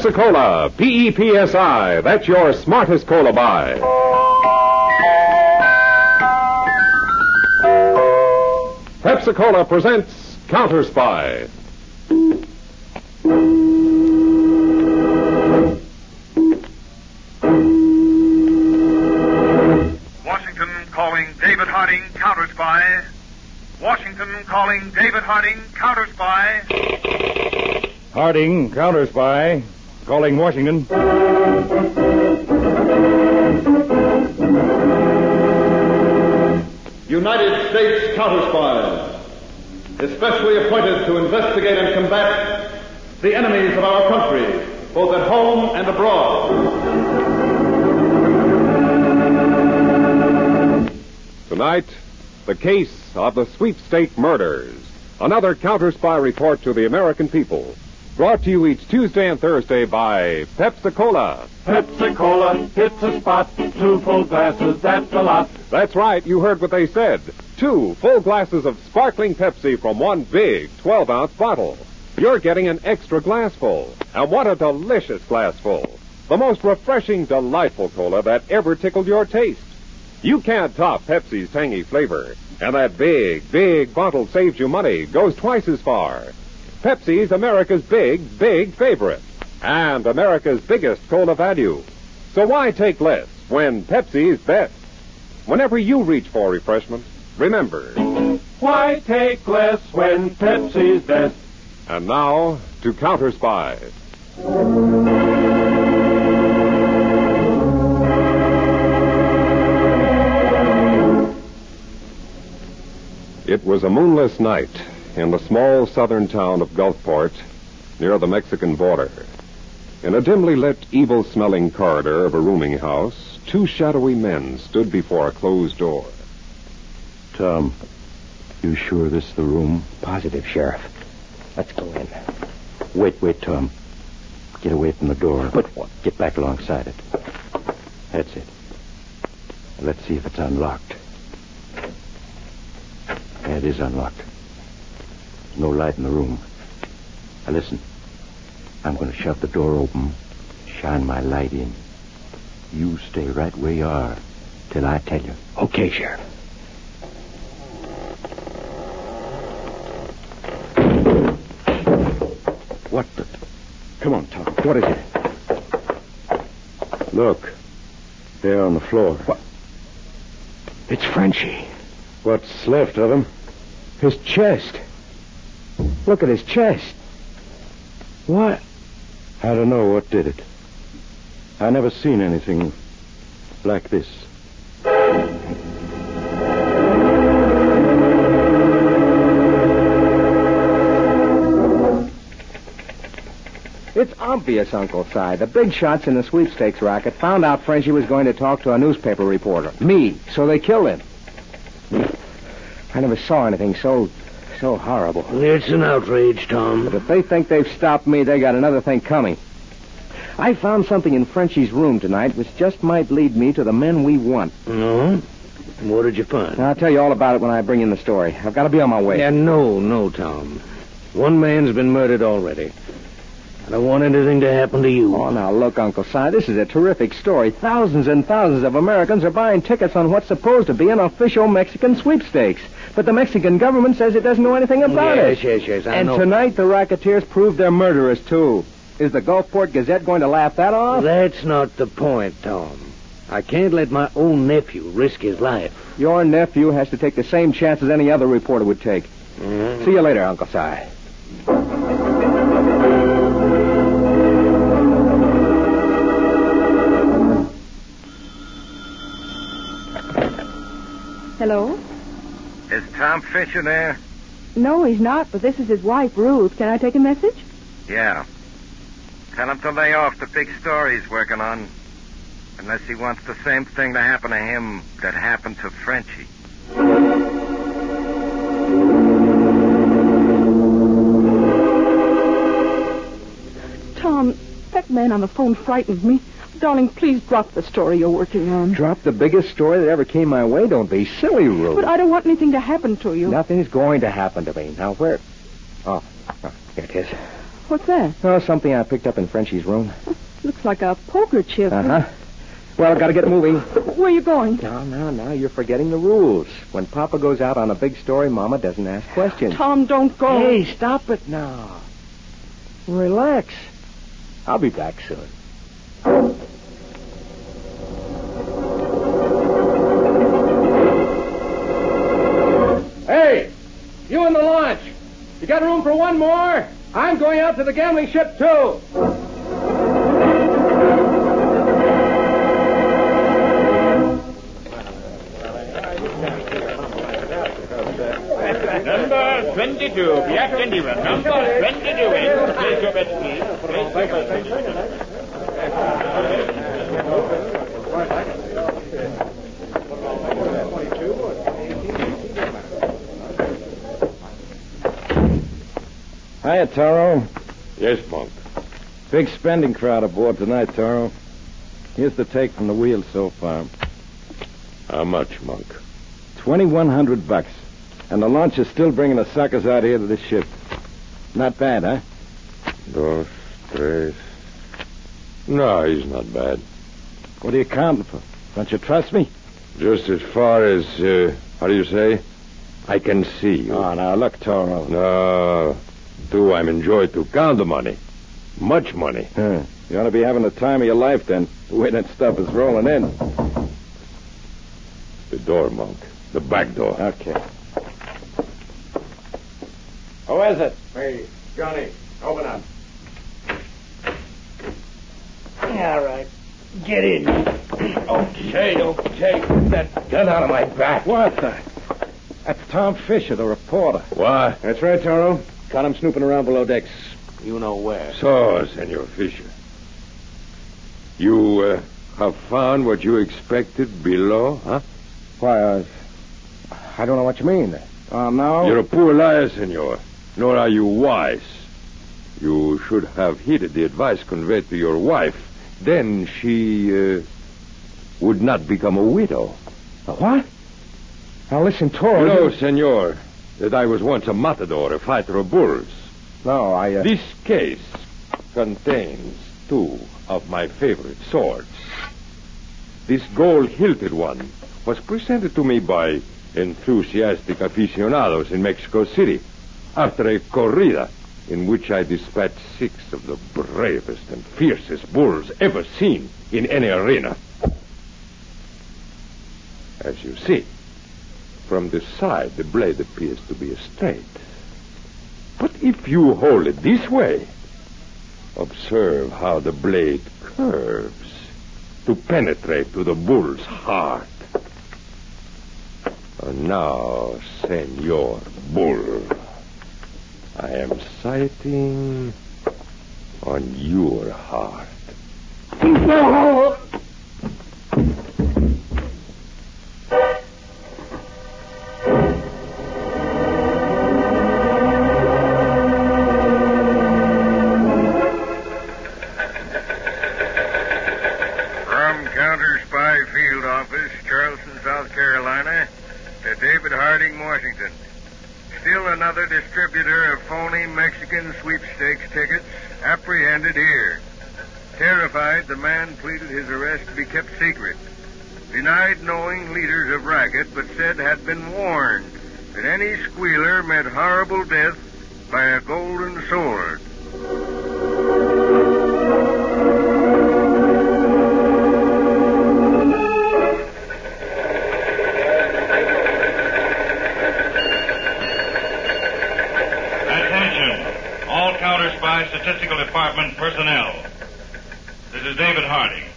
Pepsi Cola, P E P S I. That's your smartest cola buy. Pepsi Cola presents Counter Spy. Washington calling David Harding, counter spy. Washington calling David Harding, counter spy. Harding, counter spy. Calling Washington. United States counter spies, especially appointed to investigate and combat the enemies of our country, both at home and abroad. Tonight, the case of the sweepstake murders. Another counter spy report to the American people. Brought to you each Tuesday and Thursday by Pepsi Cola. Pepsi Cola hits a spot. Two full glasses, that's a lot. That's right, you heard what they said. Two full glasses of sparkling Pepsi from one big 12 ounce bottle. You're getting an extra glassful. And what a delicious glassful. The most refreshing, delightful cola that ever tickled your taste. You can't top Pepsi's tangy flavor. And that big, big bottle saves you money, goes twice as far. Pepsi's America's big, big favorite. And America's biggest cola value. So why take less when Pepsi's best? Whenever you reach for refreshment, remember. Why take less when Pepsi's best? And now to Counter Spy. It was a moonless night in the small southern town of Gulfport near the Mexican border. In a dimly lit, evil smelling corridor of a rooming house, two shadowy men stood before a closed door. Tom, you sure this is the room? Positive, Sheriff. Let's go in. Wait, wait, Tom. Get away from the door. But what? Get back alongside it. That's it. Let's see if it's unlocked. It is unlocked. No light in the room. Now listen. I'm going to shove the door open, shine my light in. You stay right where you are till I tell you. Okay, Sheriff. What the? Come on, Tom. What is it? Look. There on the floor. What? It's Frenchie. What's left of him? His chest. Look at his chest. What? I don't know what did it. I never seen anything like this. It's obvious, Uncle Si. The big shots in the sweepstakes racket found out Frenchie was going to talk to a newspaper reporter. Me. So they killed him. I never saw anything so so horrible. It's an outrage, Tom. But if they think they've stopped me, they got another thing coming. I found something in Frenchie's room tonight which just might lead me to the men we want. No? What did you find? I'll tell you all about it when I bring in the story. I've got to be on my way. Yeah, no, no, Tom. One man's been murdered already. I don't want anything to happen to you. Oh, now look, Uncle Si, this is a terrific story. Thousands and thousands of Americans are buying tickets on what's supposed to be an official Mexican sweepstakes. But the Mexican government says it doesn't know anything about yes, it. yes, yes, I and know. tonight the racketeers proved they're murderers, too. Is the Gulfport Gazette going to laugh that off? That's not the point, Tom. I can't let my own nephew risk his life. Your nephew has to take the same chances any other reporter would take. Mhm. See you later, Uncle Si. Hello? Is Tom Fisher there? No, he's not, but this is his wife, Ruth. Can I take a message? Yeah. Tell him to lay off the big story he's working on. Unless he wants the same thing to happen to him that happened to Frenchie. Tom, that man on the phone frightened me. Darling, please drop the story you're working on. Drop the biggest story that ever came my way. Don't be silly, Ruth. But I don't want anything to happen to you. Nothing's going to happen to me. Now, where? Oh, oh, here it is. What's that? Oh, something I picked up in Frenchie's room. Looks like a poker chip. Uh huh. Well, I've gotta get moving. Where are you going? No, no, no. You're forgetting the rules. When Papa goes out on a big story, Mama doesn't ask questions. Tom, don't go. Hey, stop it now. Relax. I'll be back soon. You got room for one more? I'm going out to the gambling ship, too. Number 22, Jack Gentleman. Number 22 in. Place your please. Your bets. Hiya, Toro. Yes, Monk. Big spending crowd aboard tonight, Toro. Here's the take from the wheel so far. How much, Monk? 2,100 bucks. And the launch is still bringing the suckers out here to this ship. Not bad, huh? Dos, tres. No, he's not bad. What are you counting for? Don't you trust me? Just as far as, uh, how do you say? I can see you. Oh, now, look, Toro. No. Do I'm enjoyed to count the money. Much money. Huh. You ought to be having the time of your life, then. The way that stuff is rolling in. The door, Monk. The back door. Okay. Who is it? Hey, Johnny, open up. All right. Get in. Okay, okay. Get that gun out of my back. What the? That's Tom Fisher, the reporter. What? That's right, Toro. Caught him snooping around below decks. You know where. So, Senor Fisher. You uh, have found what you expected below, huh? Why, uh, I don't know what you mean. Uh, no. You're a poor liar, senor. Nor are you wise. You should have heeded the advice conveyed to your wife. Then she uh, would not become a widow. A what? Now listen, Toro. You senor, that I was once a matador, a fighter of bulls. No, I. Uh... This case contains two of my favorite swords. This gold-hilted one was presented to me by enthusiastic aficionados in Mexico City after a corrida in which I dispatched six of the bravest and fiercest bulls ever seen in any arena. As you see, from the side the blade appears to be straight. But if you hold it this way, observe how the blade curves to penetrate to the bull's heart. And now, Senor Bull, I am sighting on your heart. been warned that any squealer met horrible death by a golden sword. Attention, all Counter Spy Statistical Department personnel. This is David Harding.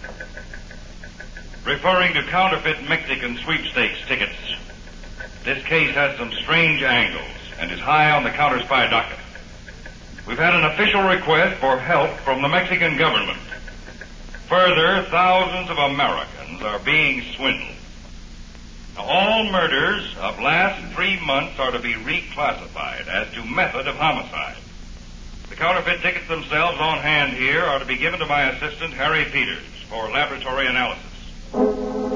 Referring to counterfeit Mexican sweepstakes tickets. This case has some strange angles and is high on the Counter Spy docket. We've had an official request for help from the Mexican government. Further, thousands of Americans are being swindled. Now, all murders of last three months are to be reclassified as to method of homicide. The counterfeit tickets themselves on hand here are to be given to my assistant, Harry Peters, for laboratory analysis.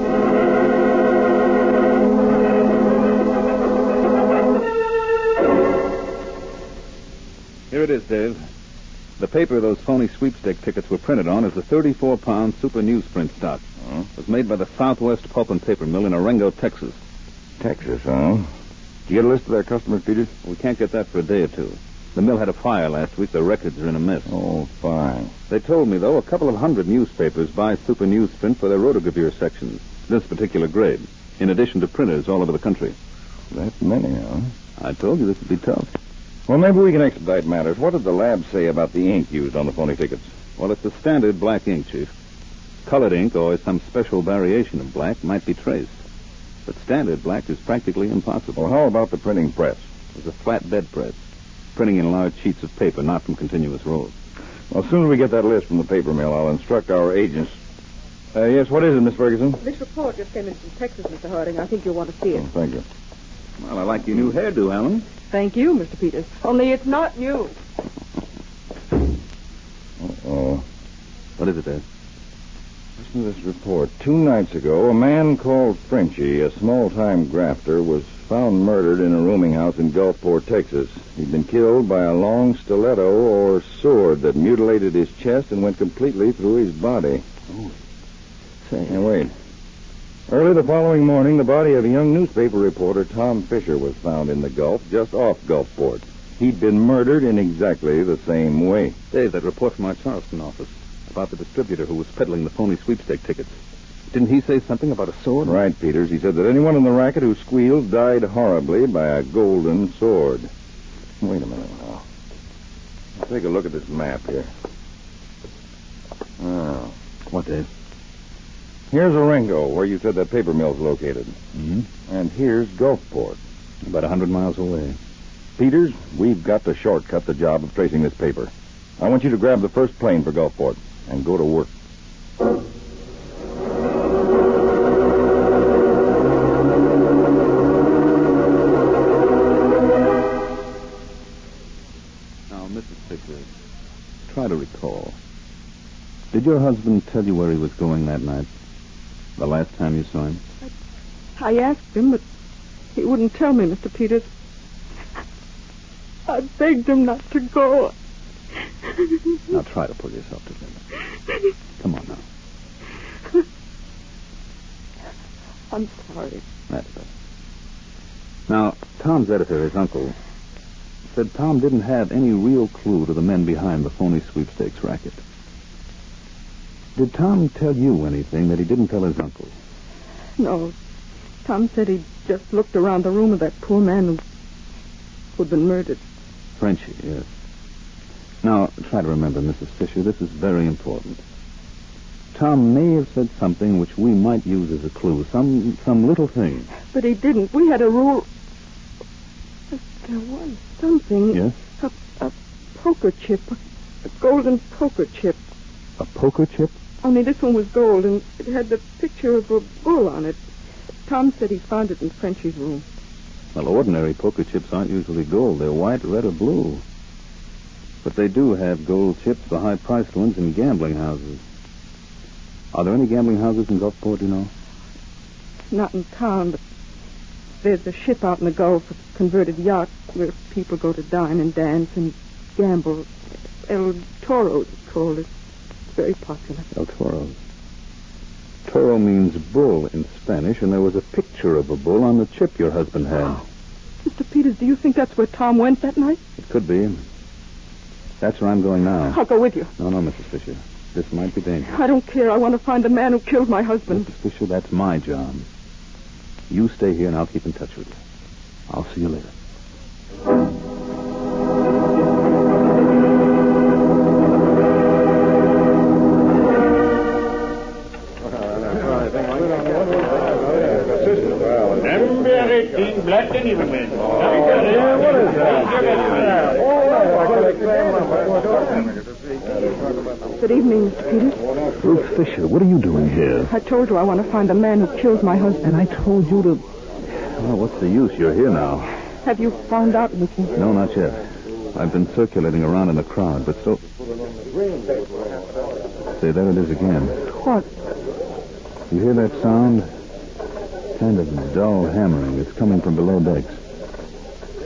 Here it is, Dave. The paper those phony sweepstake tickets were printed on is the 34-pound super newsprint stock. Oh? It was made by the Southwest Pulp and Paper Mill in Orengo, Texas. Texas, huh? Did you get a list of their customers, Peters? We can't get that for a day or two. The mill had a fire last week. The records are in a mess. Oh, fine. They told me, though, a couple of hundred newspapers buy super newsprint for their rotogravure sections, this particular grade, in addition to printers all over the country. That many, huh? I told you this would be tough. Well, maybe we can expedite matters. What did the lab say about the ink used on the phony tickets? Well, it's the standard black ink, Chief. Colored ink or some special variation of black might be traced. But standard black is practically impossible. Well, how about the printing press? It was a flat bed press, printing in large sheets of paper, not from continuous rolls. Well, as soon as we get that list from the paper mill, I'll instruct our agents. Uh, yes, what is it, Miss Ferguson? This report just came in from Texas, Mr. Harding. I think you'll want to see it. Oh, thank you. Well, I like your new hairdo, Helen. Thank you, Mr. Peters. Only it's not new. Oh. What is it, Ed? Listen to this report. Two nights ago, a man called Frenchy, a small-time grafter, was found murdered in a rooming house in Gulfport, Texas. He'd been killed by a long stiletto or sword that mutilated his chest and went completely through his body. Oh. Say, now wait. Early the following morning, the body of a young newspaper reporter, Tom Fisher, was found in the Gulf, just off Gulfport. He'd been murdered in exactly the same way. Dave, that report from our Charleston office about the distributor who was peddling the phony sweepstake tickets. Didn't he say something about a sword? Right, Peters. He said that anyone in the racket who squealed died horribly by a golden sword. Wait a minute now. Let's take a look at this map here. Oh. What, Dave? Here's Orengo, where you said that paper mill's located. Mm-hmm. And here's Gulfport. About a hundred miles away. Peters, we've got to shortcut the job of tracing this paper. I want you to grab the first plane for Gulfport and go to work. Now, Mrs. Fisher, try to recall. Did your husband tell you where he was going that night? The last time you saw him? I asked him, but he wouldn't tell me, Mr. Peters. I begged him not to go. Now try to pull yourself together. Come on now. I'm sorry. That's it. Now, Tom's editor, his uncle, said Tom didn't have any real clue to the men behind the phony sweepstakes racket. Did Tom tell you anything that he didn't tell his uncle? No. Tom said he just looked around the room of that poor man who, who'd been murdered. Frenchy, yes. Now, try to remember, Mrs. Fisher, this is very important. Tom may have said something which we might use as a clue, some some little thing. But he didn't. We had a rule. But there was something. Yes? A, a poker chip. A golden poker chip. A poker chip? Only this one was gold, and it had the picture of a bull on it. Tom said he found it in Frenchy's room. Well, ordinary poker chips aren't usually gold. They're white, red, or blue. But they do have gold chips, the high-priced ones, in gambling houses. Are there any gambling houses in Gulfport, you know? Not in town, but there's a ship out in the Gulf, a converted yacht, where people go to dine and dance and gamble. El Toro, it's called. It's very popular. El Toro. Toro means bull in Spanish, and there was a picture of a bull on the chip your husband had. Mr. Peters, do you think that's where Tom went that night? It could be. That's where I'm going now. I'll go with you. No, no, Mrs. Fisher. This might be dangerous. I don't care. I want to find the man who killed my husband. Mrs. Fisher, that's my job. You stay here, and I'll keep in touch with you. I'll see you later. I told you I want to find the man who killed my husband. And I told you to. Well, what's the use? You're here now. Have you found out anything? No, not yet. I've been circulating around in the crowd, but so. Say, there it is again. What? You hear that sound? Kind of dull hammering. It's coming from below decks.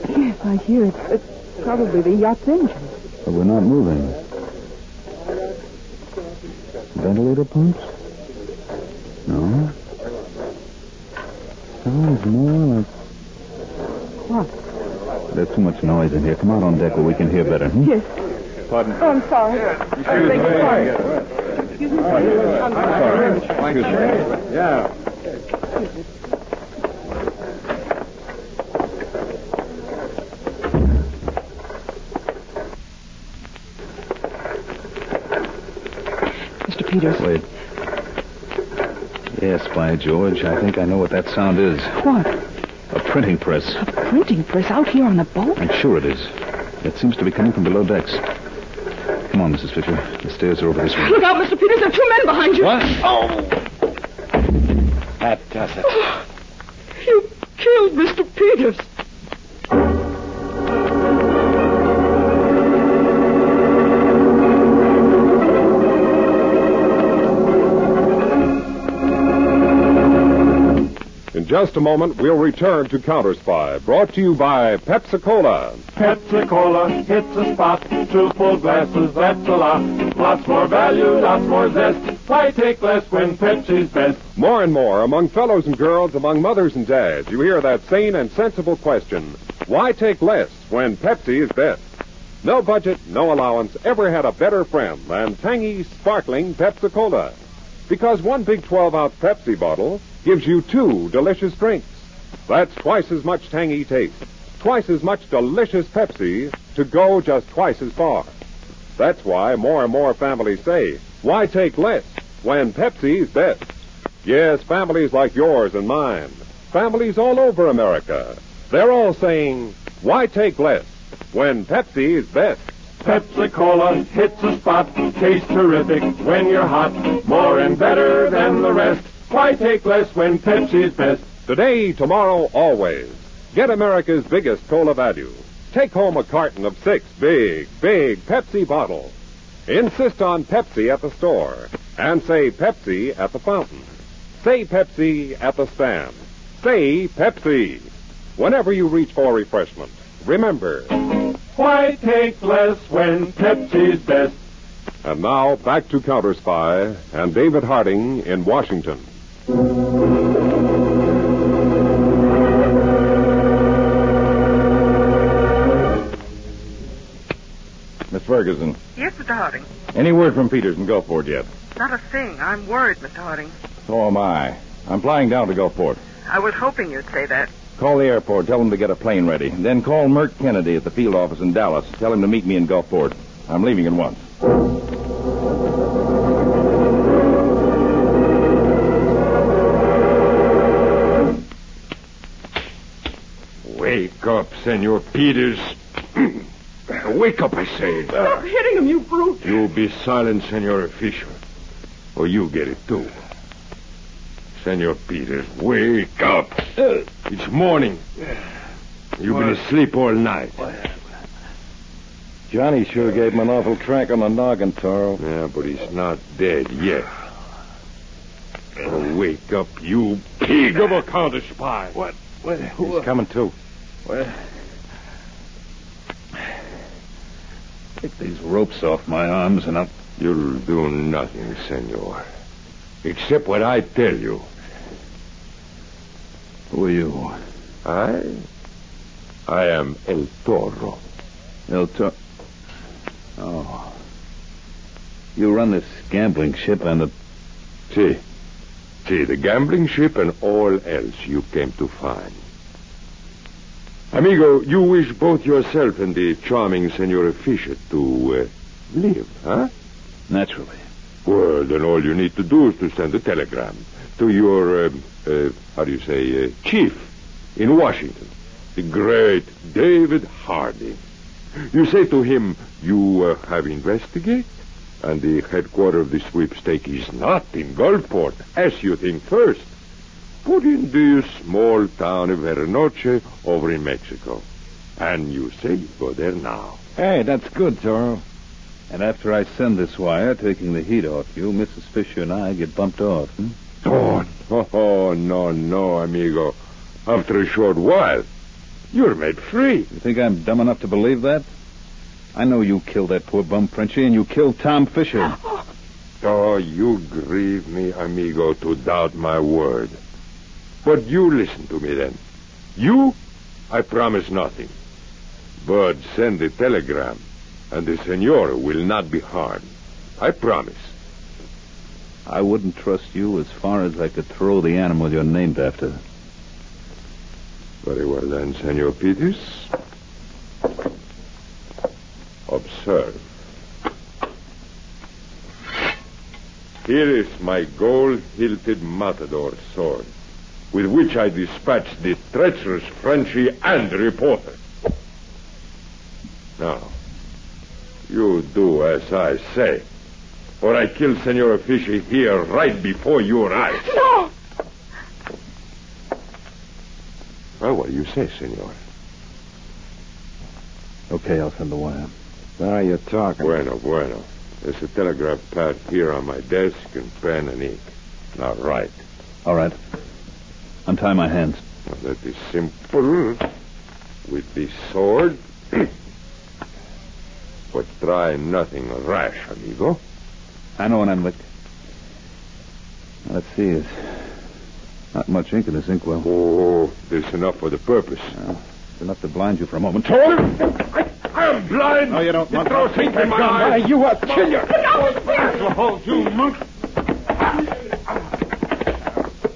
Yes, I hear it. It's probably the yacht's engine. But we're not moving. ventilator pumps? No. Sounds more like. What? There's too much noise in here. Come out on deck where we can hear better. Hmm? Yes. Pardon? Oh, I'm sorry. I beg your pardon. Excuse me. I'm sorry. Excuse me. Yeah. Mr. Peters. Wait. Yes, by George, I think I know what that sound is. What? A printing press. A printing press out here on the boat? I'm sure it is. It seems to be coming from below decks. Come on, Mrs. Fisher. The stairs are over this way. Look out, Mr. Peters. There are two men behind you. What? Oh, That does it. Oh, you killed Mr. Peters. Just a moment, we'll return to Counter Spy, brought to you by Pepsi Cola. Pepsi Cola hits the spot. Two full glasses, that's a lot. Lots more value, lots more zest. Why take less when Pepsi's best? More and more, among fellows and girls, among mothers and dads, you hear that sane and sensible question why take less when Pepsi is best? No budget, no allowance ever had a better friend than tangy, sparkling Pepsi Cola. Because one big 12 ounce Pepsi bottle gives you two delicious drinks. That's twice as much tangy taste, twice as much delicious Pepsi to go just twice as far. That's why more and more families say, why take less when Pepsi's best? Yes, families like yours and mine, families all over America, they're all saying, why take less when Pepsi is best? Pepsi Cola hits the spot. Tastes terrific when you're hot. More and better than the rest. Why take less when Pepsi's best? Today, tomorrow, always. Get America's biggest cola value. Take home a carton of six big, big Pepsi bottles. Insist on Pepsi at the store and say Pepsi at the fountain. Say Pepsi at the stand. Say Pepsi. Whenever you reach for refreshment, remember. Why take less when Pepsi's best? And now back to Counter Spy and David Harding in Washington. Miss Ferguson, Yes, Mr. Harding. any word from Peters in Gulfport yet? Not a thing. I'm worried, Mr. Harding. So am I. I'm flying down to Gulfport. I was hoping you'd say that. Call the airport, tell them to get a plane ready. Then call Merck Kennedy at the field office in Dallas. Tell him to meet me in Gulfport. I'm leaving at once. Wake up, Senor Peters. Wake up, I say. Stop hitting him, you brute. You be silent, Senor Fisher. Or you get it too. Senor Peters, wake up. Uh. It's morning. You've been asleep all night. Johnny sure gave him an awful crack on the noggin, Toro. Yeah, but he's not dead yet. Uh. Oh, wake up, you pig of a counter spy. What? What? He's coming too. What? Take these ropes off my arms and I'll. You'll do nothing, senor. Except what I tell you. Who are you? I? I am El Toro. El Toro. Oh. You run this gambling ship and the. See. See, the gambling ship and all else you came to find. Amigo, you wish both yourself and the charming Senora Fisher to uh, live, huh? Naturally. Well, then all you need to do is to send a telegram to your, uh, uh, how do you say, uh, chief in Washington, the great David Harding. You say to him, you uh, have investigated, and the headquarters of the sweepstake is not in Gulfport, as you think first, but in the small town of Vernoche over in Mexico. And you say you go there now. Hey, that's good, Toro. And after I send this wire, taking the heat off you, Mrs. Fisher and I get bumped off. Hmm? Oh, no, oh, no, no, amigo. After a short while, you're made free. You think I'm dumb enough to believe that? I know you killed that poor bum Frenchie, and you killed Tom Fisher. Oh, you grieve me, amigo, to doubt my word. But you listen to me then. You, I promise nothing. But send the telegram, and the senor will not be harmed. I promise. I wouldn't trust you as far as I could throw the animal you're named after. Very well then, Senor Peters. Observe. Here is my gold-hilted matador sword, with which I dispatched the treacherous Frenchy and the reporter. Now, you do as I say, or I kill Senora Fisher here right before your eyes. No! Well, what do you say, Senor? Okay, I'll send the wire. Now you're talking. Bueno, bueno. There's a telegraph pad here on my desk and pen and ink. Now write. All right. Untie my hands. Now, that is simple. With the sword. but try nothing rash, amigo. I know when I'm licked. Now, let's see. There's not much ink in this inkwell. Oh, there's enough for the purpose. Well, it's enough to blind you for a moment. Him! I, I'm blind! No, you don't, You monk. throw ink in my eyes! You are kill you. I'll hold you, monk!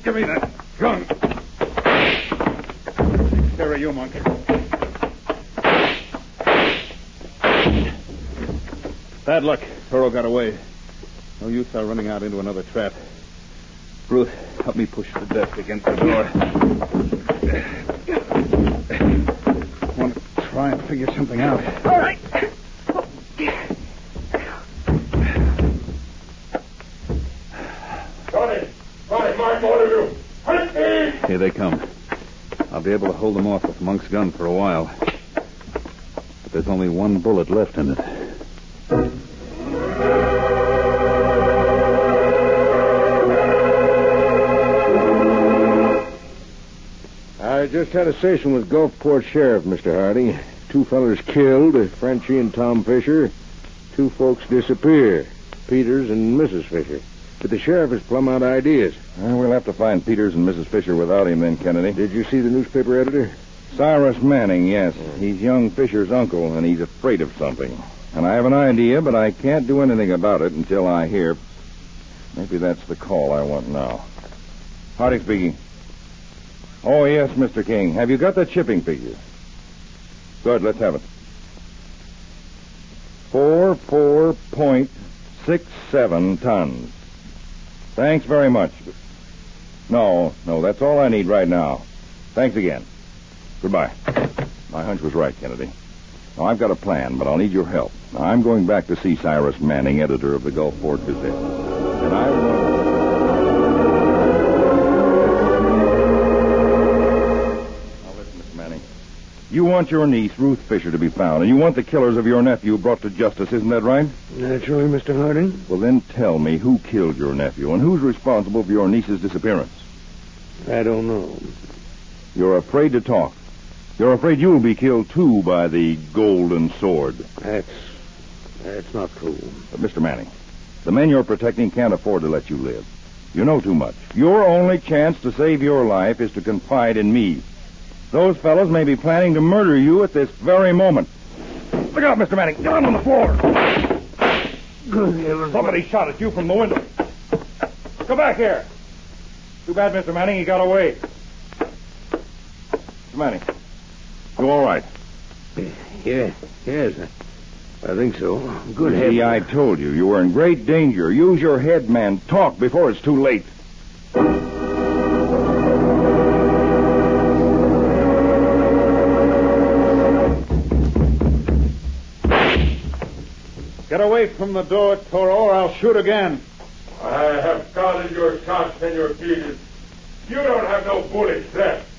Give me that gun. There are you, monk. Bad luck. Toro got away. No use our running out into another trap. Ruth, help me push the desk against the door. I want to try and figure something out. All right. Got it! Got it, Mark, all of you! Hunt me! Here they come. I'll be able to hold them off with Monk's gun for a while. But there's only one bullet left in it. I just had a session with Gulfport Sheriff, Mr. Harding. Two fellers killed, Frenchie and Tom Fisher. Two folks disappear, Peters and Mrs. Fisher. But the sheriff is plumb out ideas. Well, we'll have to find Peters and Mrs. Fisher without him then, Kennedy. Did you see the newspaper editor? Cyrus Manning, yes. He's young Fisher's uncle, and he's afraid of something. And I have an idea, but I can't do anything about it until I hear. Maybe that's the call I want now. Harding speaking. Oh, yes, Mr. King. Have you got that shipping figure? Good, let's have it. Four, four point six seven tons. Thanks very much. No, no, that's all I need right now. Thanks again. Goodbye. My hunch was right, Kennedy. Now, I've got a plan, but I'll need your help. Now, I'm going back to see Cyrus Manning, editor of the Gulfport Gazette. And I want... Now, listen, Mr. Manning. You want your niece, Ruth Fisher, to be found, and you want the killers of your nephew brought to justice, isn't that right? Naturally, Mr. Harding. Well, then tell me who killed your nephew and who's responsible for your niece's disappearance. I don't know. You're afraid to talk. You're afraid you'll be killed, too, by the golden sword. That's that's not true. But, Mr. Manning, the men you're protecting can't afford to let you live. You know too much. Your only chance to save your life is to confide in me. Those fellows may be planning to murder you at this very moment. Look out, Mr. Manning. Down on the floor. Good heavens. Somebody shot at you from the window. Come back here. Too bad, Mr. Manning. He got away. Mr. Manning, you all right? Yeah, yes. I think so. Good See, heavens. I told you. You were in great danger. Use your head, man. Talk before it's too late. Get away from the door, Toro, or I'll shoot again. I have counted your shots, Senor Peters. You don't have no bullets left.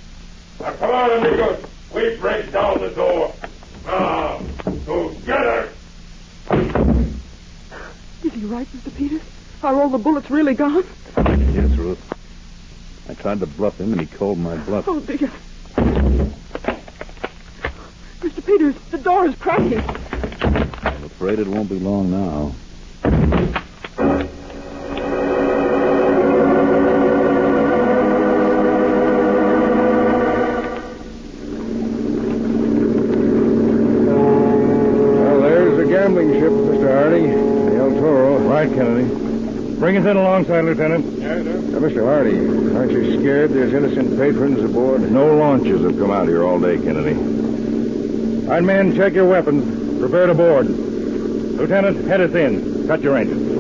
Now, come on, amigos. We break down the door. Now, together. Is he right, Mr. Peters? Are all the bullets really gone? Yes, Ruth. I tried to bluff him, and he called my bluff. Oh, dear. Mr. Peters, the door is cracking. I'm afraid it won't be long now. Bring us in alongside, Lieutenant. Yes, sir. Now, Mr. Hardy, aren't you scared there's innocent patrons aboard? No launches have come out here all day, Kennedy. All right, men, check your weapons. Prepare to board. Lieutenant, head us in. Cut your engines.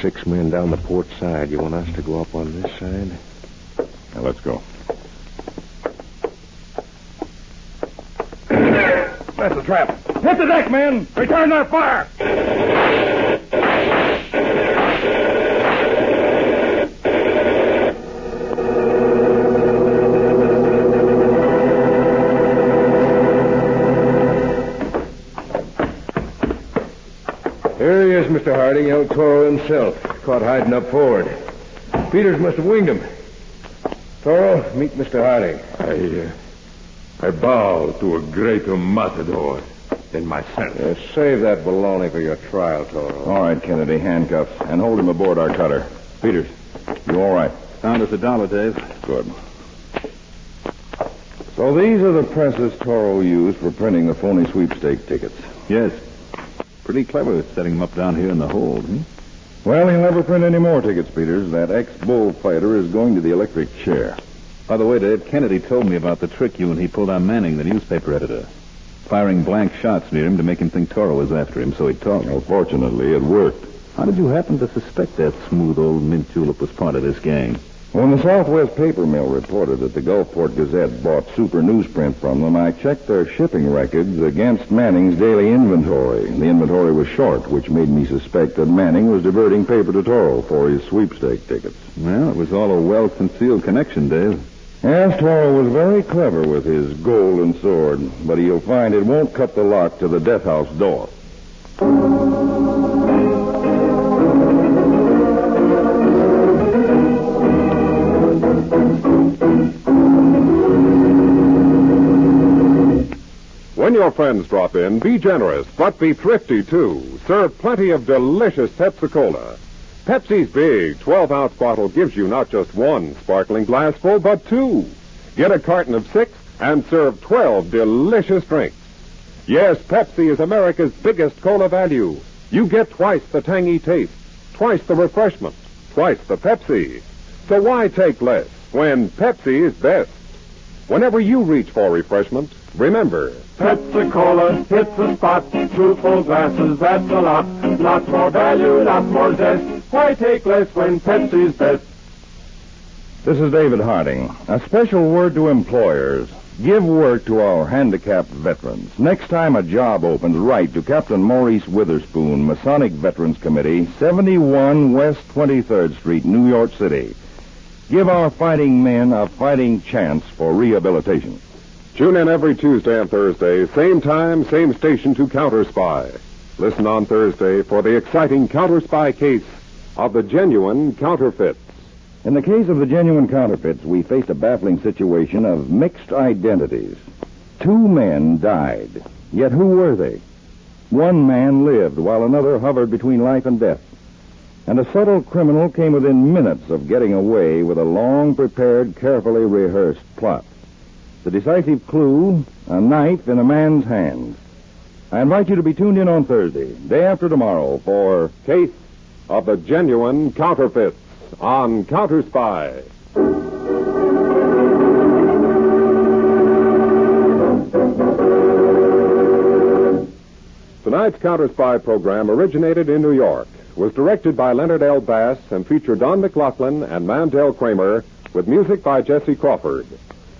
Six men down the port side. You want us to go up on this side? Now, let's go. That's a trap. Hit the deck, men! Return their fire! Here he is, Mr. Harding, El Toro himself. Caught hiding up forward. Peters must have winged him. Toro, meet Mr. Harding. I, uh, I bow to a greater matador than myself. Uh, save that baloney for your trial, Toro. All right, Kennedy, handcuffs, and hold him aboard our cutter. Peters, you all right? Found us a dollar, Dave. Good. So these are the presses Toro used for printing the phony sweepstake tickets. Yes. Pretty clever setting him up down here in the hold, hmm? Well, he'll never print any more tickets, Peters. That ex-bullfighter is going to the electric chair. By the way, Dave, Kennedy told me about the trick you and he pulled on Manning, the newspaper editor. Firing blank shots near him to make him think Toro was after him, so he'd talk. Well, fortunately, it worked. How did you happen to suspect that smooth old mint julep was part of this gang? When the Southwest Paper Mill reported that the Gulfport Gazette bought super newsprint from them, I checked their shipping records against Manning's daily inventory. The inventory was short, which made me suspect that Manning was diverting paper to Toro for his sweepstake tickets. Well, it was all a well-concealed connection, Dave. Yes, Toro was very clever with his golden sword, but you'll find it won't cut the lock to the death house door. When your friends drop in, be generous, but be thrifty too. Serve plenty of delicious Pepsi Cola. Pepsi's big 12 ounce bottle gives you not just one sparkling glassful, but two. Get a carton of six and serve 12 delicious drinks. Yes, Pepsi is America's biggest cola value. You get twice the tangy taste, twice the refreshment, twice the Pepsi. So why take less when Pepsi is best? Whenever you reach for refreshment, remember, Pepsi Cola hits the spot. Truthful glasses, that's a lot. Lots more value, lots more zest. Why take less when Pepsi's best? This is David Harding. A special word to employers. Give work to our handicapped veterans. Next time a job opens, write to Captain Maurice Witherspoon, Masonic Veterans Committee, 71 West 23rd Street, New York City. Give our fighting men a fighting chance for rehabilitation. Tune in every Tuesday and Thursday, same time, same station to Counter Spy. Listen on Thursday for the exciting Counter Spy case of the genuine counterfeits. In the case of the genuine counterfeits, we faced a baffling situation of mixed identities. Two men died. Yet who were they? One man lived while another hovered between life and death. And a subtle criminal came within minutes of getting away with a long prepared, carefully rehearsed plot. The decisive clue, a knife in a man's hand. I invite you to be tuned in on Thursday, day after tomorrow, for Case of the genuine counterfeits on Counter Spy. Tonight's Counter Spy program originated in New York, was directed by Leonard L. Bass, and featured Don MacLaughlin and Mandel Kramer, with music by Jesse Crawford.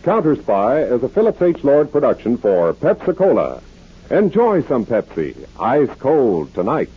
Counter Spy is a Phillips H. Lord production for Pepsi Cola. Enjoy some Pepsi, ice cold tonight.